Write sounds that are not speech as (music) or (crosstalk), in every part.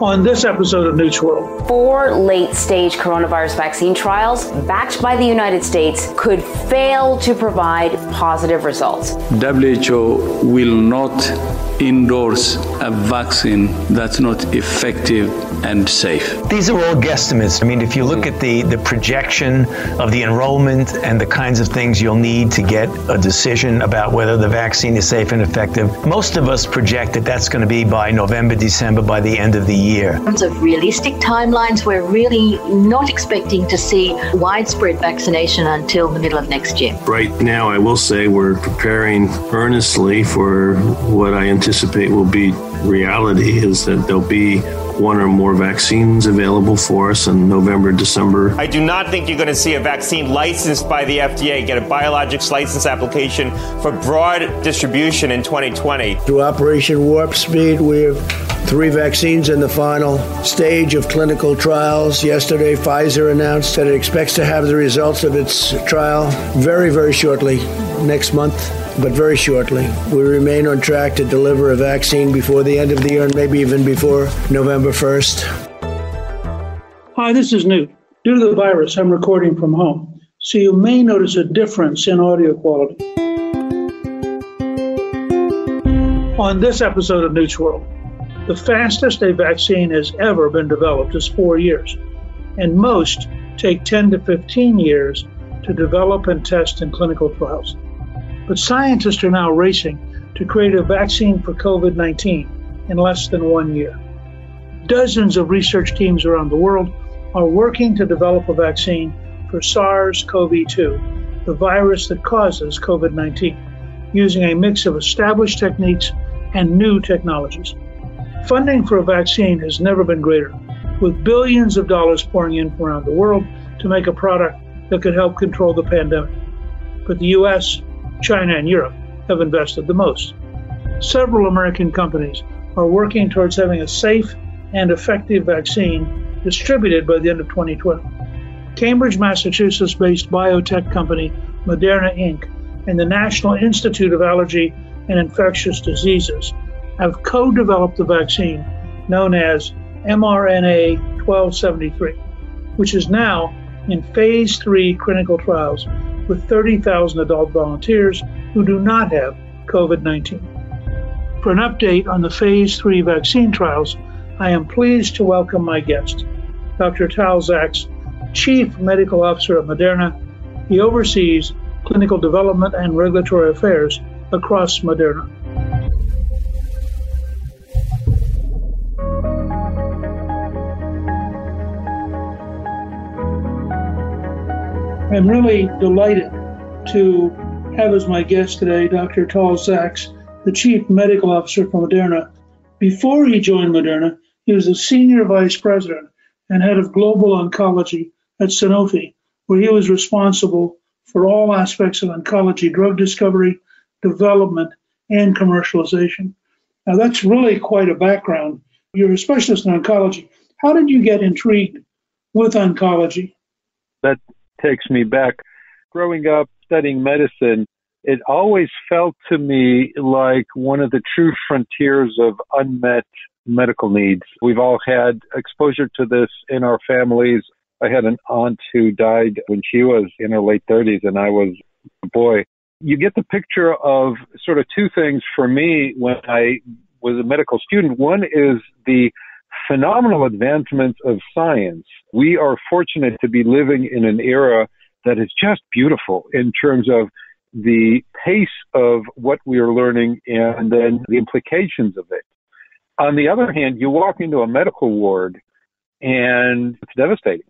On this episode of Newt's World, four late stage coronavirus vaccine trials backed by the United States could fail to provide positive results. WHO will not endorse a vaccine that's not effective and safe. These are all guesstimates. I mean, if you look mm. at the, the projection of the enrollment and the kinds of things you'll need to get a decision about whether the vaccine is safe and effective, most of us project that that's going to be by November, December, by the end of the year. In terms of realistic timelines, we're really not expecting to see widespread vaccination until the middle of next year. Right now, I will say we're preparing earnestly for what I anticipate will be reality is that there'll be one or more vaccines available for us in November, December. I do not think you're going to see a vaccine licensed by the FDA get a biologics license application for broad distribution in 2020. Through Operation Warp Speed, we have three vaccines in the final stage of clinical trials. Yesterday, Pfizer announced that it expects to have the results of its trial very, very shortly, next month but very shortly. We remain on track to deliver a vaccine before the end of the year and maybe even before November 1st. Hi, this is Newt. Due to the virus, I'm recording from home, so you may notice a difference in audio quality. On this episode of Newt's World, the fastest a vaccine has ever been developed is four years, and most take 10 to 15 years to develop and test in clinical trials. But scientists are now racing to create a vaccine for COVID 19 in less than one year. Dozens of research teams around the world are working to develop a vaccine for SARS CoV 2, the virus that causes COVID 19, using a mix of established techniques and new technologies. Funding for a vaccine has never been greater, with billions of dollars pouring in from around the world to make a product that could help control the pandemic. But the US China and Europe have invested the most. Several American companies are working towards having a safe and effective vaccine distributed by the end of 2020. Cambridge, Massachusetts based biotech company Moderna Inc. and the National Institute of Allergy and Infectious Diseases have co developed the vaccine known as mRNA 1273, which is now in phase three clinical trials with 30,000 adult volunteers who do not have COVID 19. For an update on the phase three vaccine trials, I am pleased to welcome my guest, Dr. Tal Zaks, Chief Medical Officer of Moderna. He oversees clinical development and regulatory affairs across Moderna. I'm really delighted to have as my guest today Dr. Tal Zaks, the Chief Medical Officer for Moderna. Before he joined Moderna, he was the Senior Vice President and Head of Global Oncology at Sanofi, where he was responsible for all aspects of oncology drug discovery, development, and commercialization. Now, that's really quite a background. You're a specialist in oncology. How did you get intrigued with oncology? That takes me back. Growing up studying medicine, it always felt to me like one of the true frontiers of unmet medical needs. We've all had exposure to this in our families. I had an aunt who died when she was in her late 30s and I was a boy. You get the picture of sort of two things for me when I was a medical student. One is the phenomenal advancements of science. We are fortunate to be living in an era that is just beautiful in terms of the pace of what we are learning and then the implications of it. On the other hand, you walk into a medical ward and it's devastating.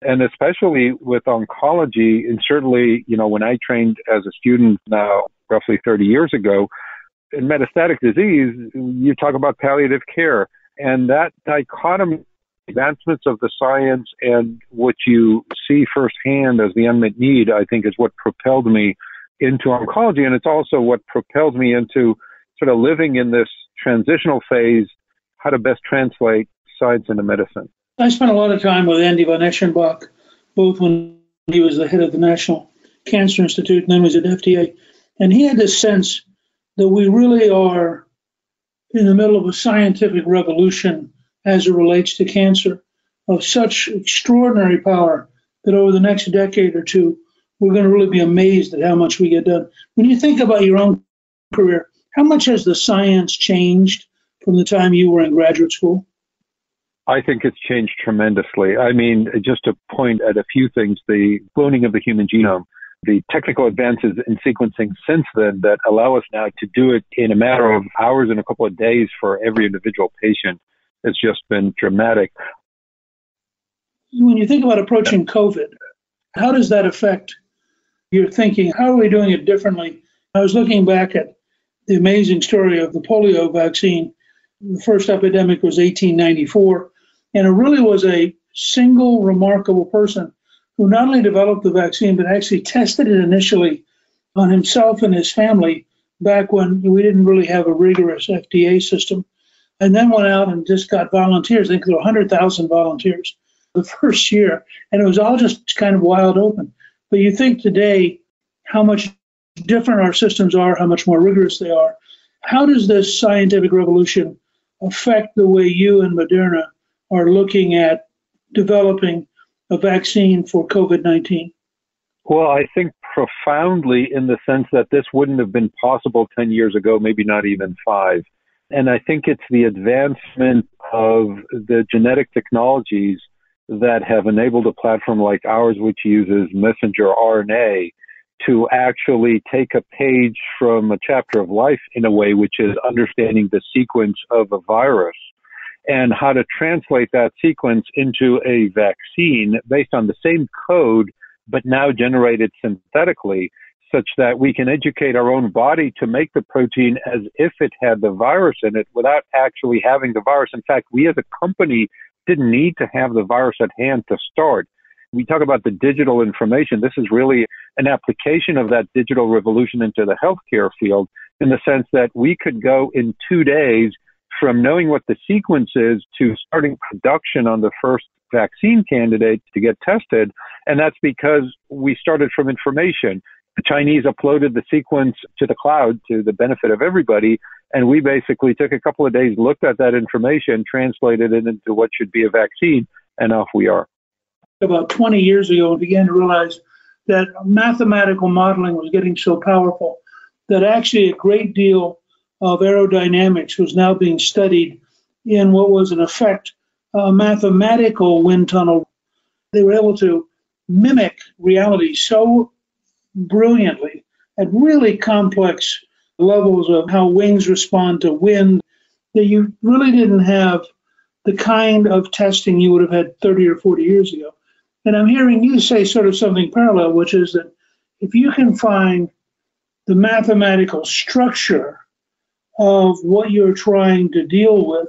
And especially with oncology, and certainly, you know, when I trained as a student now, roughly 30 years ago, in metastatic disease, you talk about palliative care. And that dichotomy, advancements of the science and what you see firsthand as the unmet need, I think is what propelled me into oncology. And it's also what propelled me into sort of living in this transitional phase, how to best translate science into medicine. I spent a lot of time with Andy von Eschenbach, both when he was the head of the National Cancer Institute and then was at FDA. And he had this sense that we really are in the middle of a scientific revolution as it relates to cancer of such extraordinary power that over the next decade or two, we're going to really be amazed at how much we get done. When you think about your own career, how much has the science changed from the time you were in graduate school? I think it's changed tremendously. I mean, just to point at a few things, the cloning of the human genome, the technical advances in sequencing since then that allow us now to do it in a matter of hours and a couple of days for every individual patient has just been dramatic. When you think about approaching COVID, how does that affect your thinking? How are we doing it differently? I was looking back at the amazing story of the polio vaccine. The first epidemic was 1894, and it really was a single remarkable person who not only developed the vaccine, but actually tested it initially on himself and his family back when we didn't really have a rigorous FDA system. And then went out and just got volunteers. I think there were 100,000 volunteers the (laughs) first year. And it was all just kind of wild open. But you think today how much different our systems are, how much more rigorous they are. How does this scientific revolution affect the way you and Moderna are looking at developing a vaccine for COVID 19? Well, I think profoundly in the sense that this wouldn't have been possible 10 years ago, maybe not even five. And I think it's the advancement of the genetic technologies that have enabled a platform like ours, which uses messenger RNA, to actually take a page from a chapter of life in a way, which is understanding the sequence of a virus and how to translate that sequence into a vaccine based on the same code, but now generated synthetically, such that we can educate our own body to make the protein as if it had the virus in it without actually having the virus. In fact, we as a company didn't need to have the virus at hand to start. We talk about the digital information. This is really an application of that digital revolution into the healthcare field in the sense that we could go in two days from knowing what the sequence is to starting production on the first vaccine candidate to get tested. And that's because we started from information. The Chinese uploaded the sequence to the cloud to the benefit of everybody. And we basically took a couple of days, looked at that information, translated it into what should be a vaccine, and off we are. About 20 years ago, we began to realize that mathematical modeling was getting so powerful that actually a great deal of aerodynamics was now being studied in what was, in effect, a mathematical wind tunnel. They were able to mimic reality so brilliantly at really complex levels of how wings respond to wind that you really didn't have the kind of testing you would have had 30 or 40 years ago. And I'm hearing you say sort of something parallel, which is that if you can find the mathematical structure of what you're trying to deal with,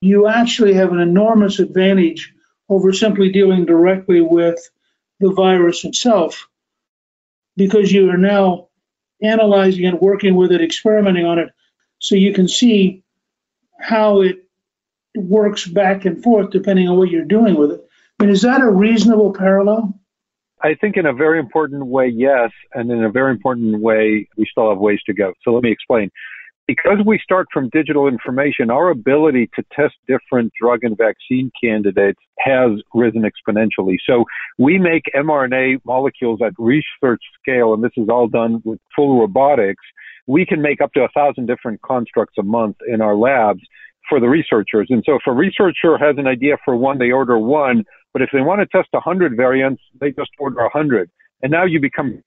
you actually have an enormous advantage over simply dealing directly with the virus itself because you are now analyzing it, working with it, experimenting on it, so you can see how it works back and forth depending on what you're doing with it. I mean, is that a reasonable parallel? I think in a very important way, yes. And in a very important way, we still have ways to go. So let me explain. Because we start from digital information, our ability to test different drug and vaccine candidates has risen exponentially. So we make mRNA molecules at research scale, and this is all done with full robotics. We can make up to a thousand different constructs a month in our labs for the researchers. And so if a researcher has an idea for one, they order one. But if they want to test a 100 variants, they just order a 100. And now you become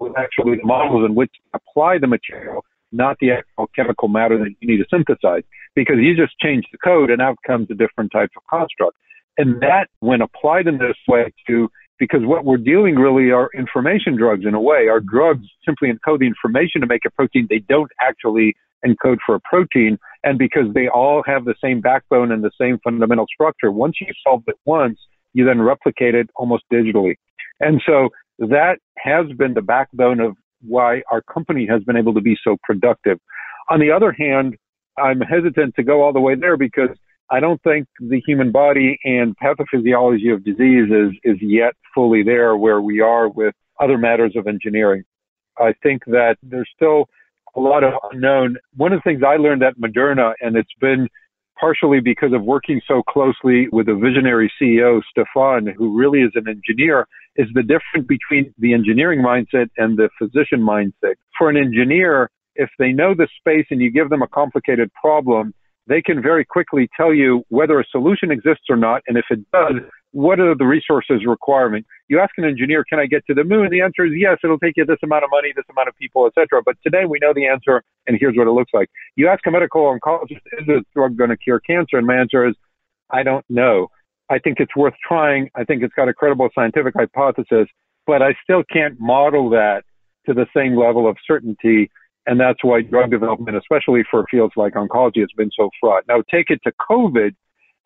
with actually the models in which apply the material, not the actual chemical matter that you need to synthesize, because you just change the code and out comes a different type of construct. And that, when applied in this way to, because what we're dealing really are information drugs in a way. Our drugs simply encode the information to make a protein. They don't actually encode for a protein. And because they all have the same backbone and the same fundamental structure, once you solve it once, you then replicate it almost digitally. And so that has been the backbone of why our company has been able to be so productive. On the other hand, I'm hesitant to go all the way there because I don't think the human body and pathophysiology of disease is, is yet fully there where we are with other matters of engineering. I think that there's still a lot of unknown. One of the things I learned at Moderna, and it's been partially because of working so closely with a visionary CEO, Stéphane, who really is an engineer, is the difference between the engineering mindset and the physician mindset. For an engineer, if they know the space and you give them a complicated problem, they can very quickly tell you whether a solution exists or not. And if it does, what are the resources requirement? You ask an engineer, can I get to the moon? The answer is yes, it'll take you this amount of money, this amount of people, etc. But today we know the answer, and here's what it looks like. You ask a medical oncologist, is this drug going to cure cancer? And my answer is, I don't know. I think it's worth trying. I think it's got a credible scientific hypothesis, but I still can't model that to the same level of certainty. And that's why drug development, especially for fields like oncology, has been so fraught. Now take it to COVID.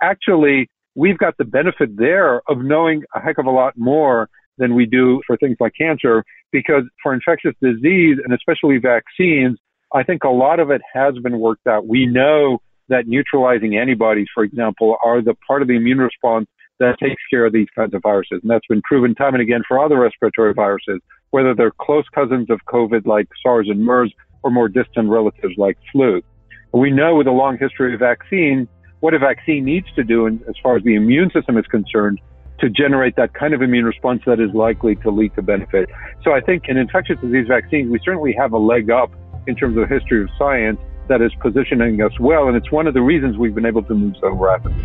Actually, we've got the benefit there of knowing a heck of a lot more than we do for things like cancer because for infectious disease and especially vaccines, I think a lot of it has been worked out. We know that neutralizing antibodies, for example, are the part of the immune response that takes care of these kinds of viruses. And that's been proven time and again for other respiratory viruses, whether they're close cousins of COVID like SARS and MERS or more distant relatives like flu. We know with a long history of vaccine what a vaccine needs to do in, as far as the immune system is concerned to generate that kind of immune response that is likely to lead to benefit. So I think in infectious disease vaccines, we certainly have a leg up in terms of the history of science that is positioning us well. And it's one of the reasons we've been able to move so rapidly.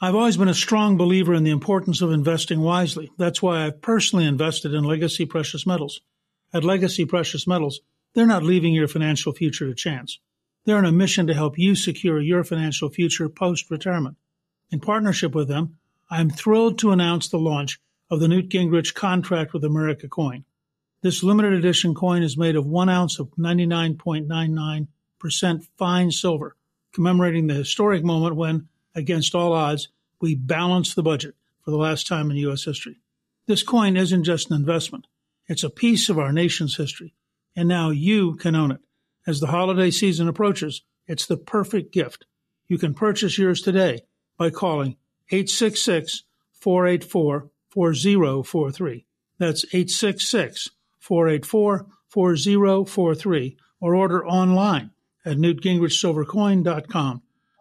I've always been a strong believer in the importance of investing wisely. That's why I've personally invested in Legacy Precious Metals. At Legacy Precious Metals, they're not leaving your financial future to chance. They're on a mission to help you secure your financial future post retirement. In partnership with them, I am thrilled to announce the launch of the Newt Gingrich Contract with America coin. This limited edition coin is made of one ounce of 99.99% fine silver, commemorating the historic moment when against all odds, we balanced the budget for the last time in U.S. history. This coin isn't just an investment. It's a piece of our nation's history. And now you can own it. As the holiday season approaches, it's the perfect gift. You can purchase yours today by calling 866 484 4043. That's 866 484 4043 or order online at newtgingrichsilvercoin.com.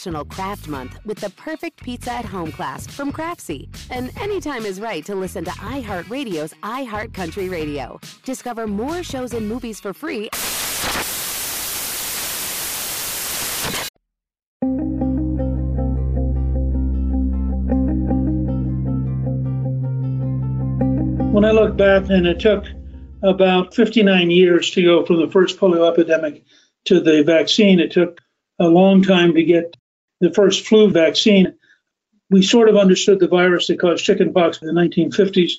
National Craft Month with the perfect pizza at home class from Craftsy. And anytime is right to listen to iHeartRadio's iHeartCountry Radio. Discover more shows and movies for free. When I look back, and it took about 59 years to go from the first polio epidemic to the vaccine, it took a long time to get the first flu vaccine. We sort of understood the virus that caused chickenpox in the 1950s,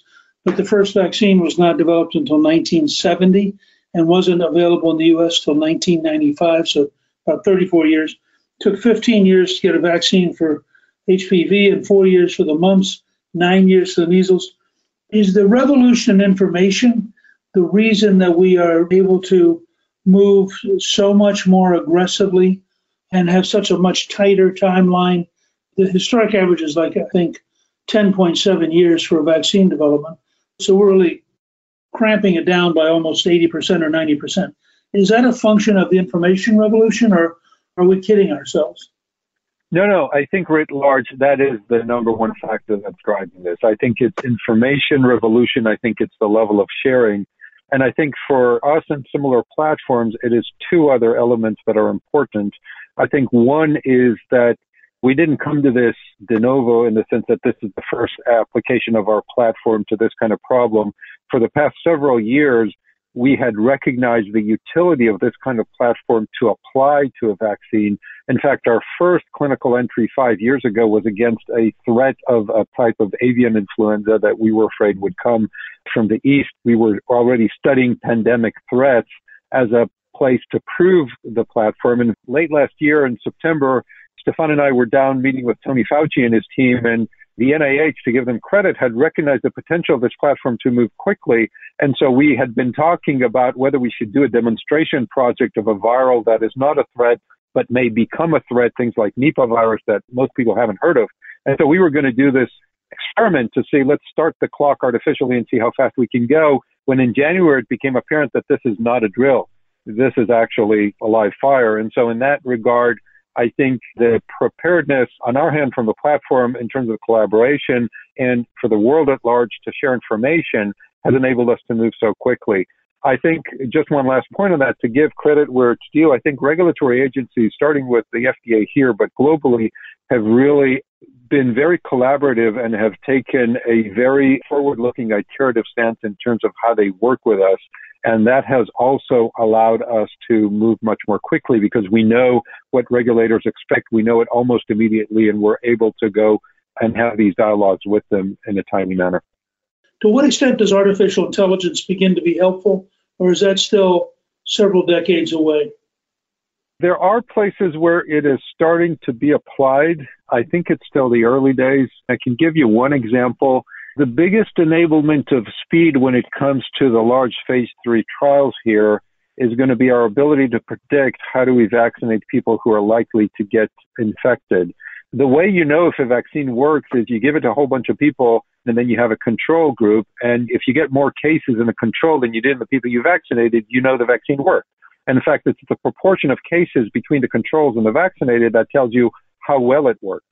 but the first vaccine was not developed until 1970 and wasn't available in the US till 1995, so about 34 years. It took 15 years to get a vaccine for HPV and four years for the mumps, nine years for the measles. Is the revolution in information the reason that we are able to move so much more aggressively and have such a much tighter timeline. The historic average is like, I think, 10.7 years for vaccine development. So we're really cramping it down by almost 80% or 90%. Is that a function of the information revolution, or are we kidding ourselves? No, no. I think writ large, that is the number one factor that's driving this. I think it's information revolution. I think it's the level of sharing. And I think for us and similar platforms, it is two other elements that are important. I think one is that we didn't come to this de novo in the sense that this is the first application of our platform to this kind of problem. For the past several years, we had recognized the utility of this kind of platform to apply to a vaccine. In fact, our first clinical entry five years ago was against a threat of a type of avian influenza that we were afraid would come from the east. We were already studying pandemic threats as a place to prove the platform. And late last year in September, Stéphane and I were down meeting with Tony Fauci and his team, and the NIH, to give them credit, had recognized the potential of this platform to move quickly. And so we had been talking about whether we should do a demonstration project of a viral that is not a threat, but may become a threat, things like Nipah virus that most people haven't heard of. And so we were going to do this experiment to see, let's start the clock artificially and see how fast we can go. When in January it became apparent that this is not a drill this is actually a live fire. And so in that regard, I think the preparedness on our hand from the platform in terms of collaboration and for the world at large to share information has enabled us to move so quickly. I think just one last point on that to give credit where it's due. I think regulatory agencies, starting with the FDA here, but globally, have really been very collaborative and have taken a very forward looking iterative stance in terms of how they work with us. And that has also allowed us to move much more quickly because we know what regulators expect. We know it almost immediately, and we're able to go and have these dialogues with them in a timely manner. To what extent does artificial intelligence begin to be helpful, or is that still several decades away? There are places where it is starting to be applied. I think it's still the early days. I can give you one example. The biggest enablement of speed when it comes to the large phase three trials here is going to be our ability to predict how do we vaccinate people who are likely to get infected. The way you know if a vaccine works is you give it to a whole bunch of people and then you have a control group. And if you get more cases in the control than you did in the people you vaccinated, you know the vaccine worked. And in fact, it's the proportion of cases between the controls and the vaccinated that tells you how well it worked.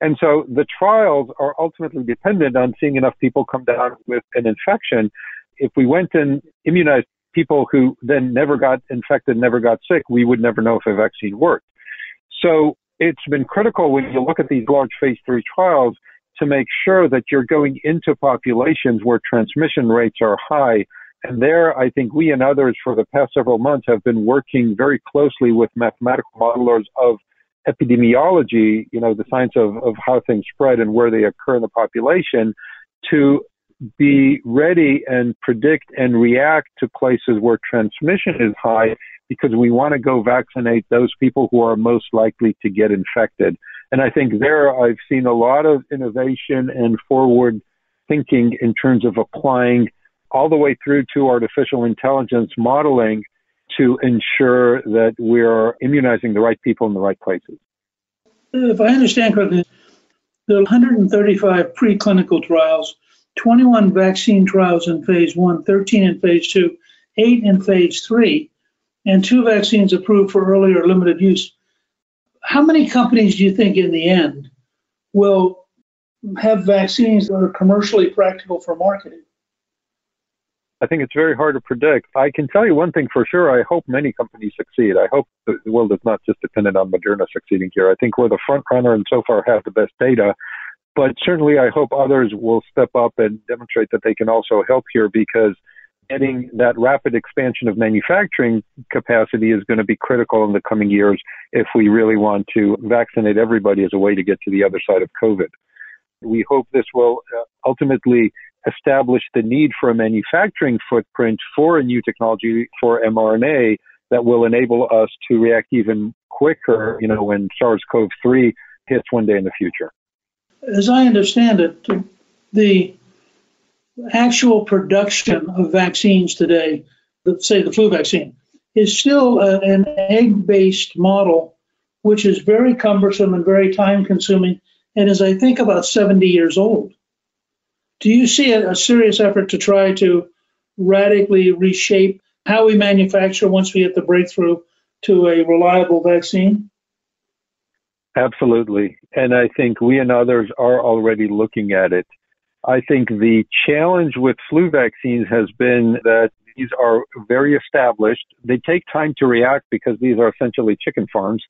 And so the trials are ultimately dependent on seeing enough people come down with an infection. If we went and immunized people who then never got infected, never got sick, we would never know if a vaccine worked. So it's been critical when you look at these large phase three trials to make sure that you're going into populations where transmission rates are high. And there, I think we and others for the past several months have been working very closely with mathematical modelers of epidemiology, you know, the science of, of how things spread and where they occur in the population to be ready and predict and react to places where transmission is high because we want to go vaccinate those people who are most likely to get infected. And I think there I've seen a lot of innovation and forward thinking in terms of applying all the way through to artificial intelligence modeling to ensure that we're immunizing the right people in the right places. If I understand correctly, the 135 preclinical trials, 21 vaccine trials in phase one, 13 in phase two, eight in phase three, and two vaccines approved for early or limited use. How many companies do you think in the end will have vaccines that are commercially practical for marketing? I think it's very hard to predict. I can tell you one thing for sure. I hope many companies succeed. I hope the world is not just dependent on Moderna succeeding here. I think we're the front runner and so far have the best data. But certainly I hope others will step up and demonstrate that they can also help here because getting that rapid expansion of manufacturing capacity is going to be critical in the coming years if we really want to vaccinate everybody as a way to get to the other side of COVID. We hope this will uh, ultimately establish the need for a manufacturing footprint for a new technology for mRNA that will enable us to react even quicker, you know, when SARS-CoV-3 hits one day in the future. As I understand it, the actual production of vaccines today, say the flu vaccine, is still a, an egg-based model, which is very cumbersome and very time-consuming, and is, I think, about 70 years old. Do you see a, a serious effort to try to radically reshape how we manufacture once we get the breakthrough to a reliable vaccine? Absolutely. And I think we and others are already looking at it. I think the challenge with flu vaccines has been that these are very established. They take time to react because these are essentially chicken farms.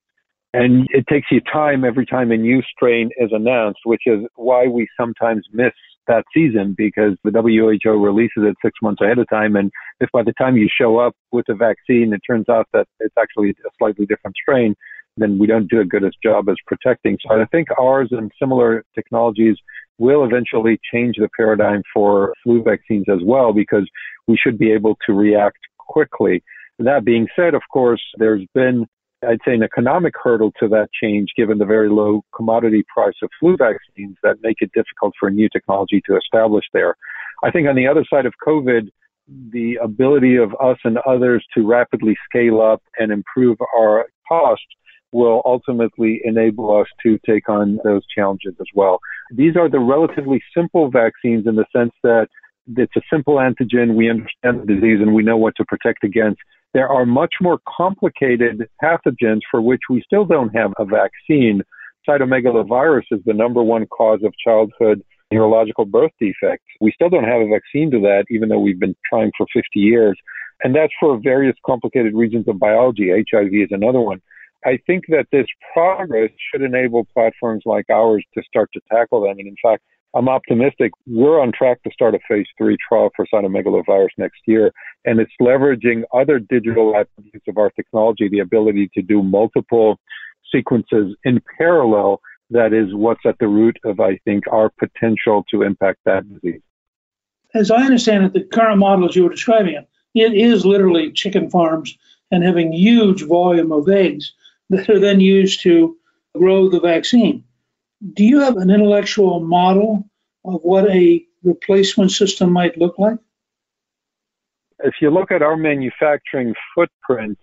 And it takes you time every time a new strain is announced, which is why we sometimes miss that season because the WHO releases it six months ahead of time. And if by the time you show up with a vaccine, it turns out that it's actually a slightly different strain, then we don't do a good as job as protecting. So I think ours and similar technologies will eventually change the paradigm for flu vaccines as well because we should be able to react quickly. That being said, of course, there's been I'd say an economic hurdle to that change given the very low commodity price of flu vaccines that make it difficult for new technology to establish there. I think on the other side of COVID, the ability of us and others to rapidly scale up and improve our cost will ultimately enable us to take on those challenges as well. These are the relatively simple vaccines in the sense that it's a simple antigen. We understand the disease and we know what to protect against. There are much more complicated pathogens for which we still don't have a vaccine. Cytomegalovirus is the number one cause of childhood neurological birth defects. We still don't have a vaccine to that, even though we've been trying for 50 years. And that's for various complicated reasons of biology. HIV is another one. I think that this progress should enable platforms like ours to start to tackle them. And in fact, I'm optimistic. We're on track to start a phase three trial for cytomegalovirus next year. And it's leveraging other digital attributes of our technology, the ability to do multiple sequences in parallel. That is what's at the root of, I think, our potential to impact that disease. As I understand it, the current model as you were describing it is literally chicken farms and having huge volume of eggs that are then used to grow the vaccine. Do you have an intellectual model of what a replacement system might look like? If you look at our manufacturing footprint,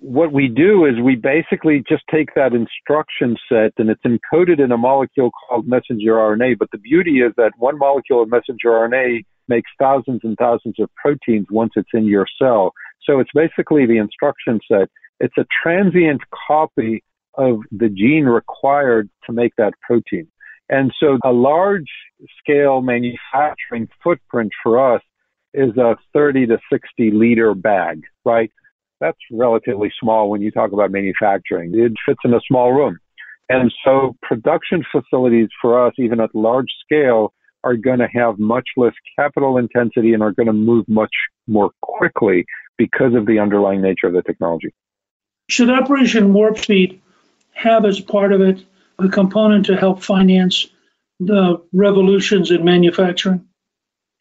what we do is we basically just take that instruction set and it's encoded in a molecule called messenger RNA. But the beauty is that one molecule of messenger RNA makes thousands and thousands of proteins once it's in your cell. So it's basically the instruction set. It's a transient copy of the gene required to make that protein. And so a large scale manufacturing footprint for us is a 30 to 60 liter bag, right? That's relatively small when you talk about manufacturing. It fits in a small room. And so production facilities for us, even at large scale, are going to have much less capital intensity and are going to move much more quickly because of the underlying nature of the technology. Should Operation Warp Speed have as part of it a component to help finance the revolutions in manufacturing?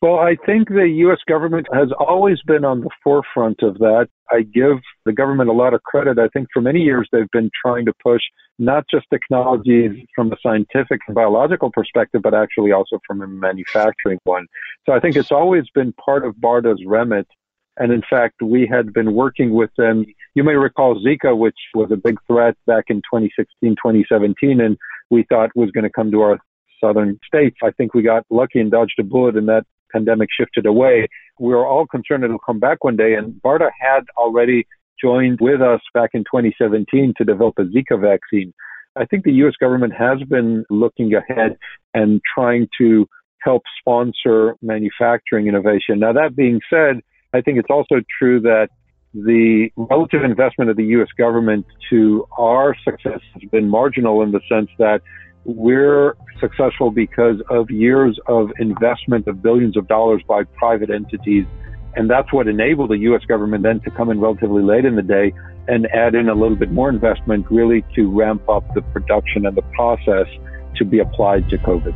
Well, I think the U.S. government has always been on the forefront of that. I give the government a lot of credit. I think for many years they've been trying to push not just technologies from a scientific and biological perspective, but actually also from a manufacturing one. So I think it's always been part of BARDA's remit. And in fact, we had been working with them. You may recall Zika, which was a big threat back in 2016, 2017, and we thought was going to come to our southern states. I think we got lucky and dodged a bullet, and that pandemic shifted away. We were all concerned it'll come back one day, and BARDA had already joined with us back in 2017 to develop a Zika vaccine. I think the U.S. government has been looking ahead and trying to help sponsor manufacturing innovation. Now, that being said, I think it's also true that the relative investment of the U.S. government to our success has been marginal in the sense that we're successful because of years of investment of billions of dollars by private entities. And that's what enabled the U.S. government then to come in relatively late in the day and add in a little bit more investment really to ramp up the production and the process to be applied to COVID.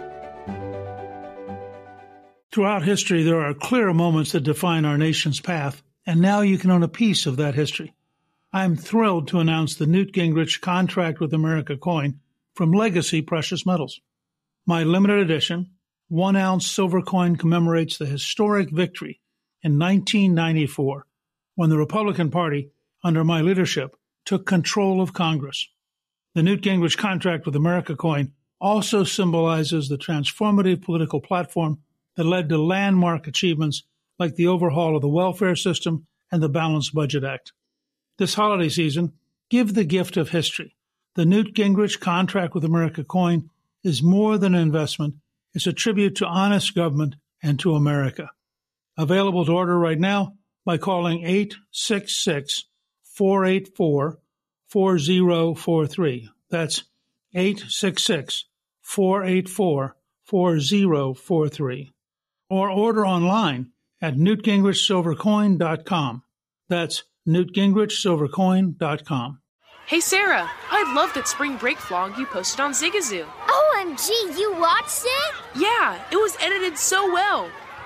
Throughout history, there are clear moments that define our nation's path, and now you can own a piece of that history. I'm thrilled to announce the Newt Gingrich Contract with America coin from Legacy Precious Metals. My limited edition, one ounce silver coin commemorates the historic victory in 1994 when the Republican Party, under my leadership, took control of Congress. The Newt Gingrich Contract with America coin also symbolizes the transformative political platform that led to landmark achievements like the overhaul of the welfare system and the Balanced Budget Act. This holiday season, give the gift of history. The Newt Gingrich Contract with America coin is more than an investment, it's a tribute to honest government and to America. Available to order right now by calling 866 484 4043. That's 866 484 4043 or order online at newtgingrichsilvercoin.com. That's newtgingrichsilvercoin.com. Hey Sarah, I love that spring break vlog you posted on Zigazoo. OMG, you watched it? Yeah, it was edited so well.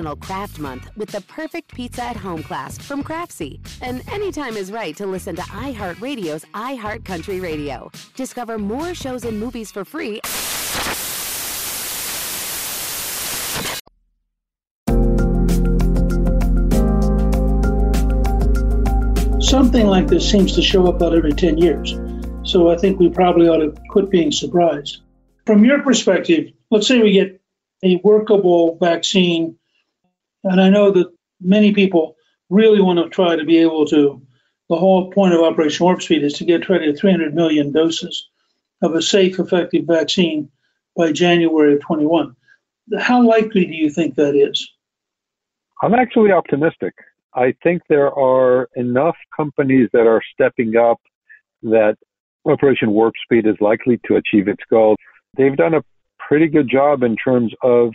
National Craft Month with the perfect pizza at home class from Craftsy. And anytime is right to listen to iHeartRadio's iHeartCountry Radio. Discover more shows and movies for free. Something like this seems to show up about every 10 years. So I think we probably ought to quit being surprised. From your perspective, let's say we get a workable vaccine, and I know that many people really want to try to be able to. The whole point of Operation Warp Speed is to get try to 300 million doses of a safe, effective vaccine by January of 21. How likely do you think that is? I'm actually optimistic. I think there are enough companies that are stepping up that Operation Warp Speed is likely to achieve its goal. They've done a pretty good job in terms of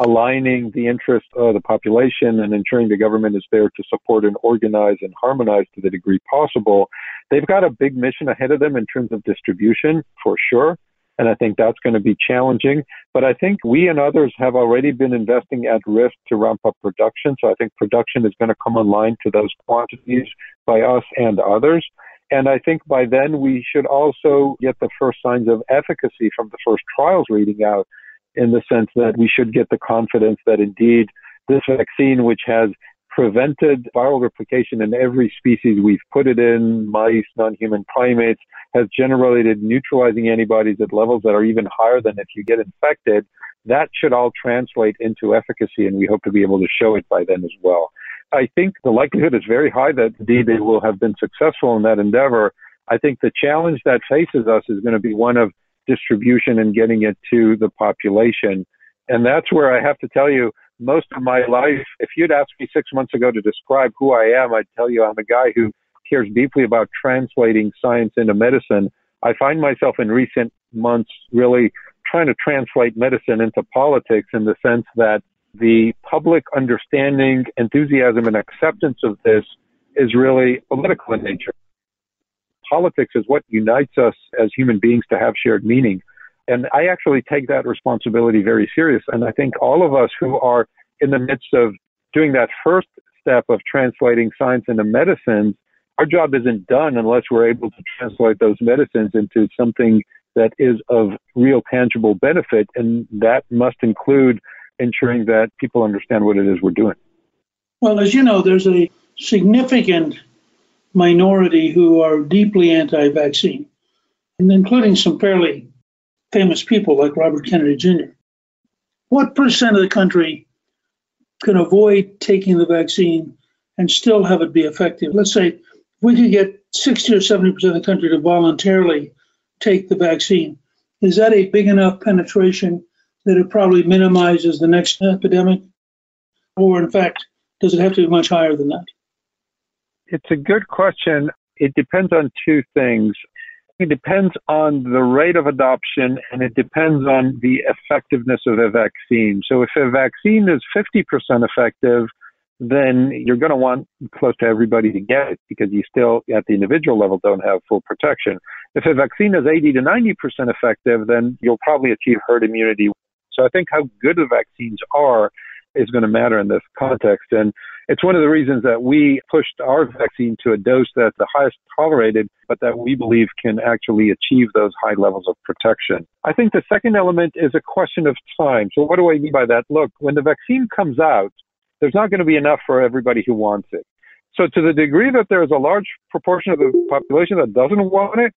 aligning the interests of the population and ensuring the government is there to support and organize and harmonize to the degree possible. They've got a big mission ahead of them in terms of distribution, for sure. And I think that's going to be challenging. But I think we and others have already been investing at risk to ramp up production. So I think production is going to come online to those quantities by us and others. And I think by then we should also get the first signs of efficacy from the first trials reading out in the sense that we should get the confidence that indeed this vaccine, which has prevented viral replication in every species we've put it in, mice, non-human primates, has generated neutralizing antibodies at levels that are even higher than if you get infected. That should all translate into efficacy, and we hope to be able to show it by then as well. I think the likelihood is very high that indeed they will have been successful in that endeavor. I think the challenge that faces us is going to be one of distribution and getting it to the population. And that's where I have to tell you, most of my life, if you'd asked me six months ago to describe who I am, I'd tell you I'm a guy who cares deeply about translating science into medicine. I find myself in recent months really trying to translate medicine into politics in the sense that the public understanding, enthusiasm, and acceptance of this is really political in nature. Politics is what unites us as human beings to have shared meaning. And I actually take that responsibility very serious. And I think all of us who are in the midst of doing that first step of translating science into medicines, our job isn't done unless we're able to translate those medicines into something that is of real tangible benefit. And that must include ensuring that people understand what it is we're doing. Well, as you know, there's a significant minority who are deeply anti vaccine, and including some fairly famous people like Robert Kennedy Jr. What percent of the country can avoid taking the vaccine and still have it be effective? Let's say we could get 60 or 70% of the country to voluntarily take the vaccine. Is that a big enough penetration that it probably minimizes the next epidemic? Or, in fact, does it have to be much higher than that? It's a good question. It depends on two things. It depends on the rate of adoption and it depends on the effectiveness of a vaccine. So if a vaccine is 50% effective, then you're going to want close to everybody to get it because you still, at the individual level, don't have full protection. If a vaccine is 80 to 90% effective, then you'll probably achieve herd immunity so I think how good the vaccines are is going to matter in this context. And it's one of the reasons that we pushed our vaccine to a dose that's the highest tolerated, but that we believe can actually achieve those high levels of protection. I think the second element is a question of time. So what do I mean by that? Look, when the vaccine comes out, there's not going to be enough for everybody who wants it. So to the degree that there's a large proportion of the population that doesn't want it,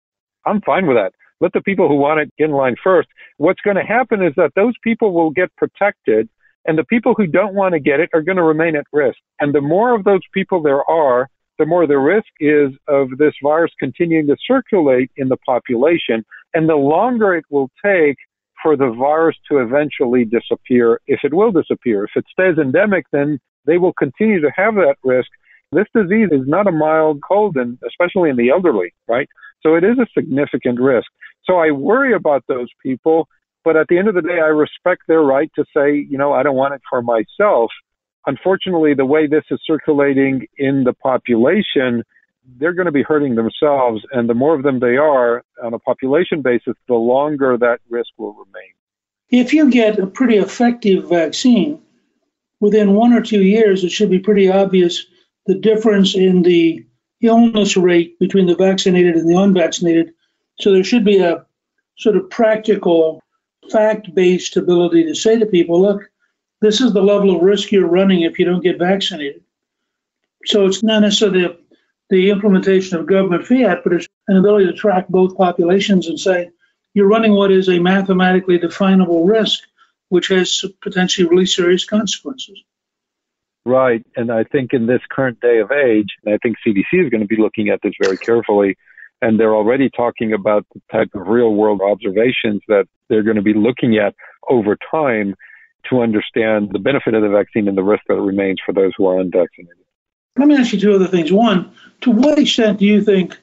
I'm fine with that. Let the people who want it get in line first. What's going to happen is that those people will get protected, and the people who don't want to get it are going to remain at risk. And the more of those people there are, the more the risk is of this virus continuing to circulate in the population, and the longer it will take for the virus to eventually disappear, if it will disappear. If it stays endemic, then they will continue to have that risk. This disease is not a mild cold, and especially in the elderly, right? So it is a significant risk. So I worry about those people, but at the end of the day, I respect their right to say, you know, I don't want it for myself. Unfortunately, the way this is circulating in the population, they're going to be hurting themselves. And the more of them they are on a population basis, the longer that risk will remain. If you get a pretty effective vaccine, within one or two years, it should be pretty obvious the difference in the illness rate between the vaccinated and the unvaccinated. So there should be a sort of practical, fact based ability to say to people, look, this is the level of risk you're running if you don't get vaccinated. So it's not necessarily the, the implementation of government fiat, but it's an ability to track both populations and say, you're running what is a mathematically definable risk, which has potentially really serious consequences. Right. And I think in this current day of age, I think CDC is going to be looking at this very carefully, and they're already talking about the type of real world observations that they're going to be looking at over time to understand the benefit of the vaccine and the risk that remains for those who are unvaccinated. Let me ask you two other things. One, to what extent do you think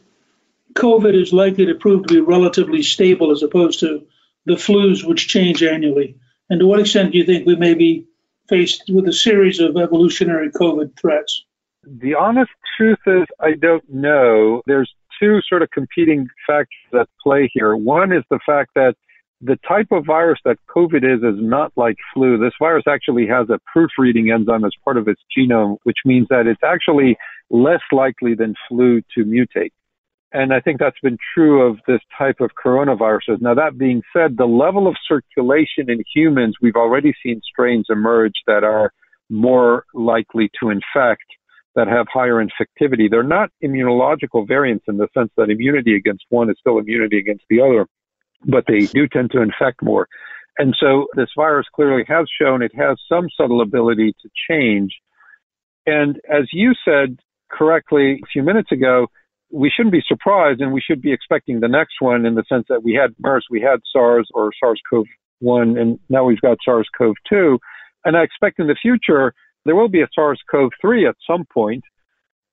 COVID is likely to prove to be relatively stable as opposed to the flus which change annually? And to what extent do you think we may be faced with a series of evolutionary COVID threats? The honest truth is, I don't know. There's two sort of competing factors at play here. One is the fact that the type of virus that COVID is is not like flu. This virus actually has a proofreading enzyme as part of its genome, which means that it's actually less likely than flu to mutate. And I think that's been true of this type of coronaviruses. Now, that being said, the level of circulation in humans, we've already seen strains emerge that are more likely to infect, that have higher infectivity. They're not immunological variants in the sense that immunity against one is still immunity against the other, but they do tend to infect more. And so this virus clearly has shown it has some subtle ability to change. And as you said correctly a few minutes ago, we shouldn't be surprised and we should be expecting the next one in the sense that we had MERS, we had SARS or SARS CoV 1, and now we've got SARS CoV 2. And I expect in the future there will be a SARS CoV 3 at some point.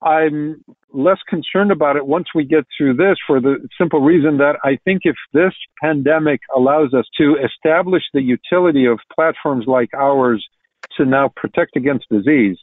I'm less concerned about it once we get through this for the simple reason that I think if this pandemic allows us to establish the utility of platforms like ours to now protect against disease,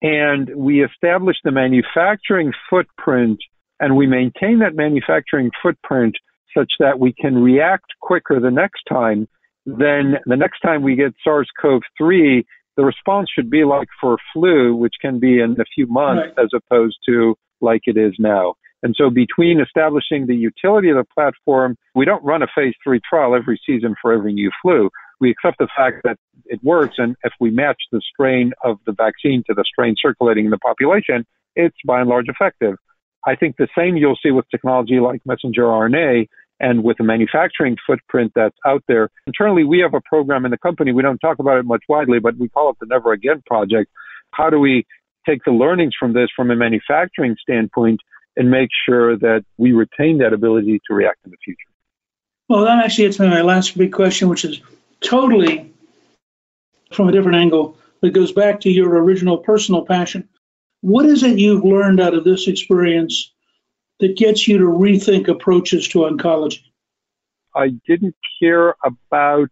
and we establish the manufacturing footprint and we maintain that manufacturing footprint such that we can react quicker the next time, then the next time we get SARS CoV 3, the response should be like for flu, which can be in a few months right. as opposed to like it is now. And so between establishing the utility of the platform, we don't run a phase three trial every season for every new flu. We accept the fact that it works. And if we match the strain of the vaccine to the strain circulating in the population, it's by and large effective. I think the same you'll see with technology like messenger RNA and with the manufacturing footprint that's out there. Internally, we have a program in the company. We don't talk about it much widely, but we call it the Never Again Project. How do we take the learnings from this from a manufacturing standpoint and make sure that we retain that ability to react in the future? Well, that actually gets me my last big question, which is totally from a different angle. It goes back to your original personal passion. What is it you've learned out of this experience that gets you to rethink approaches to oncology? I didn't care about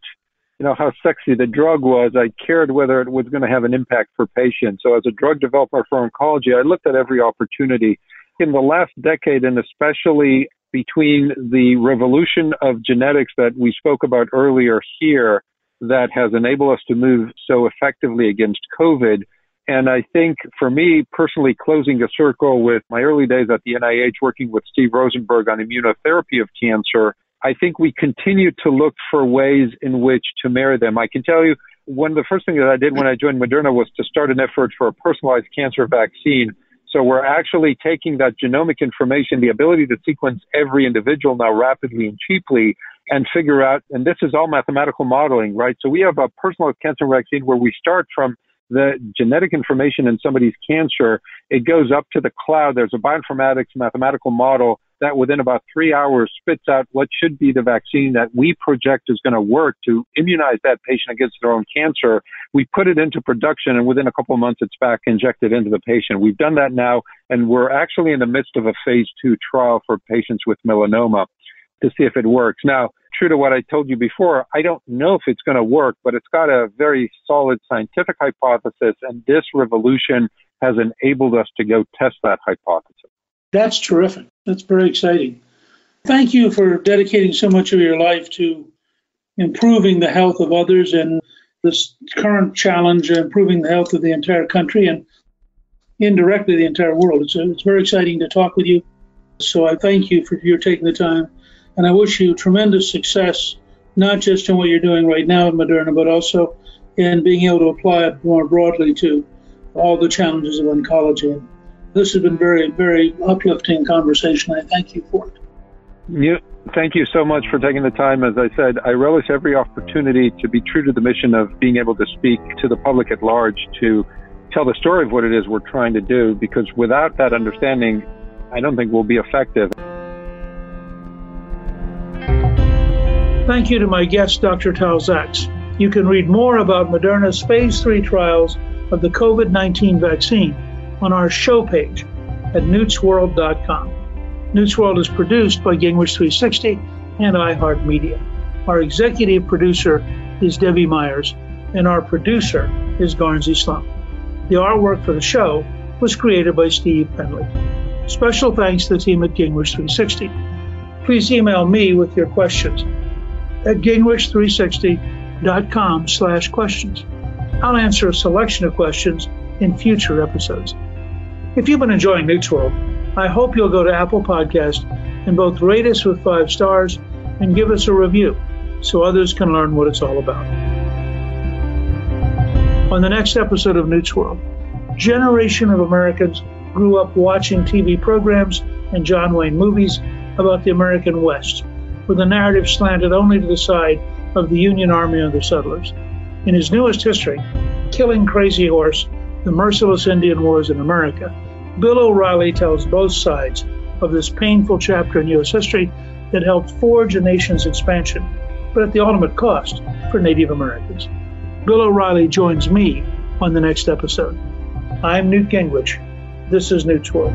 you know how sexy the drug was. I cared whether it was going to have an impact for patients. So as a drug developer for oncology, I looked at every opportunity. In the last decade, and especially between the revolution of genetics that we spoke about earlier here, that has enabled us to move so effectively against COVID, and I think for me personally, closing a circle with my early days at the NIH working with Steve Rosenberg on immunotherapy of cancer, I think we continue to look for ways in which to marry them. I can tell you one of the first things that I did when I joined Moderna was to start an effort for a personalized cancer vaccine. So we're actually taking that genomic information, the ability to sequence every individual now rapidly and cheaply and figure out, and this is all mathematical modeling, right? So we have a personalized cancer vaccine where we start from the genetic information in somebody's cancer, it goes up to the cloud. There's a bioinformatics mathematical model that within about three hours spits out what should be the vaccine that we project is going to work to immunize that patient against their own cancer. We put it into production and within a couple of months it's back injected into the patient. We've done that now and we're actually in the midst of a phase two trial for patients with melanoma to see if it works. Now, true to what I told you before, I don't know if it's going to work, but it's got a very solid scientific hypothesis, and this revolution has enabled us to go test that hypothesis. That's terrific. That's very exciting. Thank you for dedicating so much of your life to improving the health of others and this current challenge, of improving the health of the entire country and indirectly the entire world. It's, it's very exciting to talk with you. So I thank you for your taking the time, and I wish you tremendous success, not just in what you're doing right now at Moderna, but also in being able to apply it more broadly to all the challenges of oncology. This has been very, very uplifting conversation. I thank you for it. You, thank you so much for taking the time. As I said, I relish every opportunity to be true to the mission of being able to speak to the public at large to tell the story of what it is we're trying to do, because without that understanding, I don't think we'll be effective. Thank you to my guest, Dr. Tal Zaks. You can read more about Moderna's phase three trials of the COVID 19 vaccine on our show page at newtsworld.com. Newt's World is produced by Gingrich 360 and iHeartMedia. Our executive producer is Debbie Myers, and our producer is Garnsey Sloan. The artwork for the show was created by Steve Penley. Special thanks to the team at Gingrich 360. Please email me with your questions at gingrich360.com slash questions. I'll answer a selection of questions in future episodes. If you've been enjoying Newt's World, I hope you'll go to Apple Podcast and both rate us with five stars and give us a review so others can learn what it's all about. On the next episode of Newt's World, generation of Americans grew up watching TV programs and John Wayne movies about the American West, with a narrative slanted only to the side of the Union Army and the settlers. In his newest history, Killing Crazy Horse, The Merciless Indian Wars in America, Bill O'Reilly tells both sides of this painful chapter in U.S. history that helped forge a nation's expansion, but at the ultimate cost for Native Americans. Bill O'Reilly joins me on the next episode. I'm Newt Gingrich. This is Newt's World.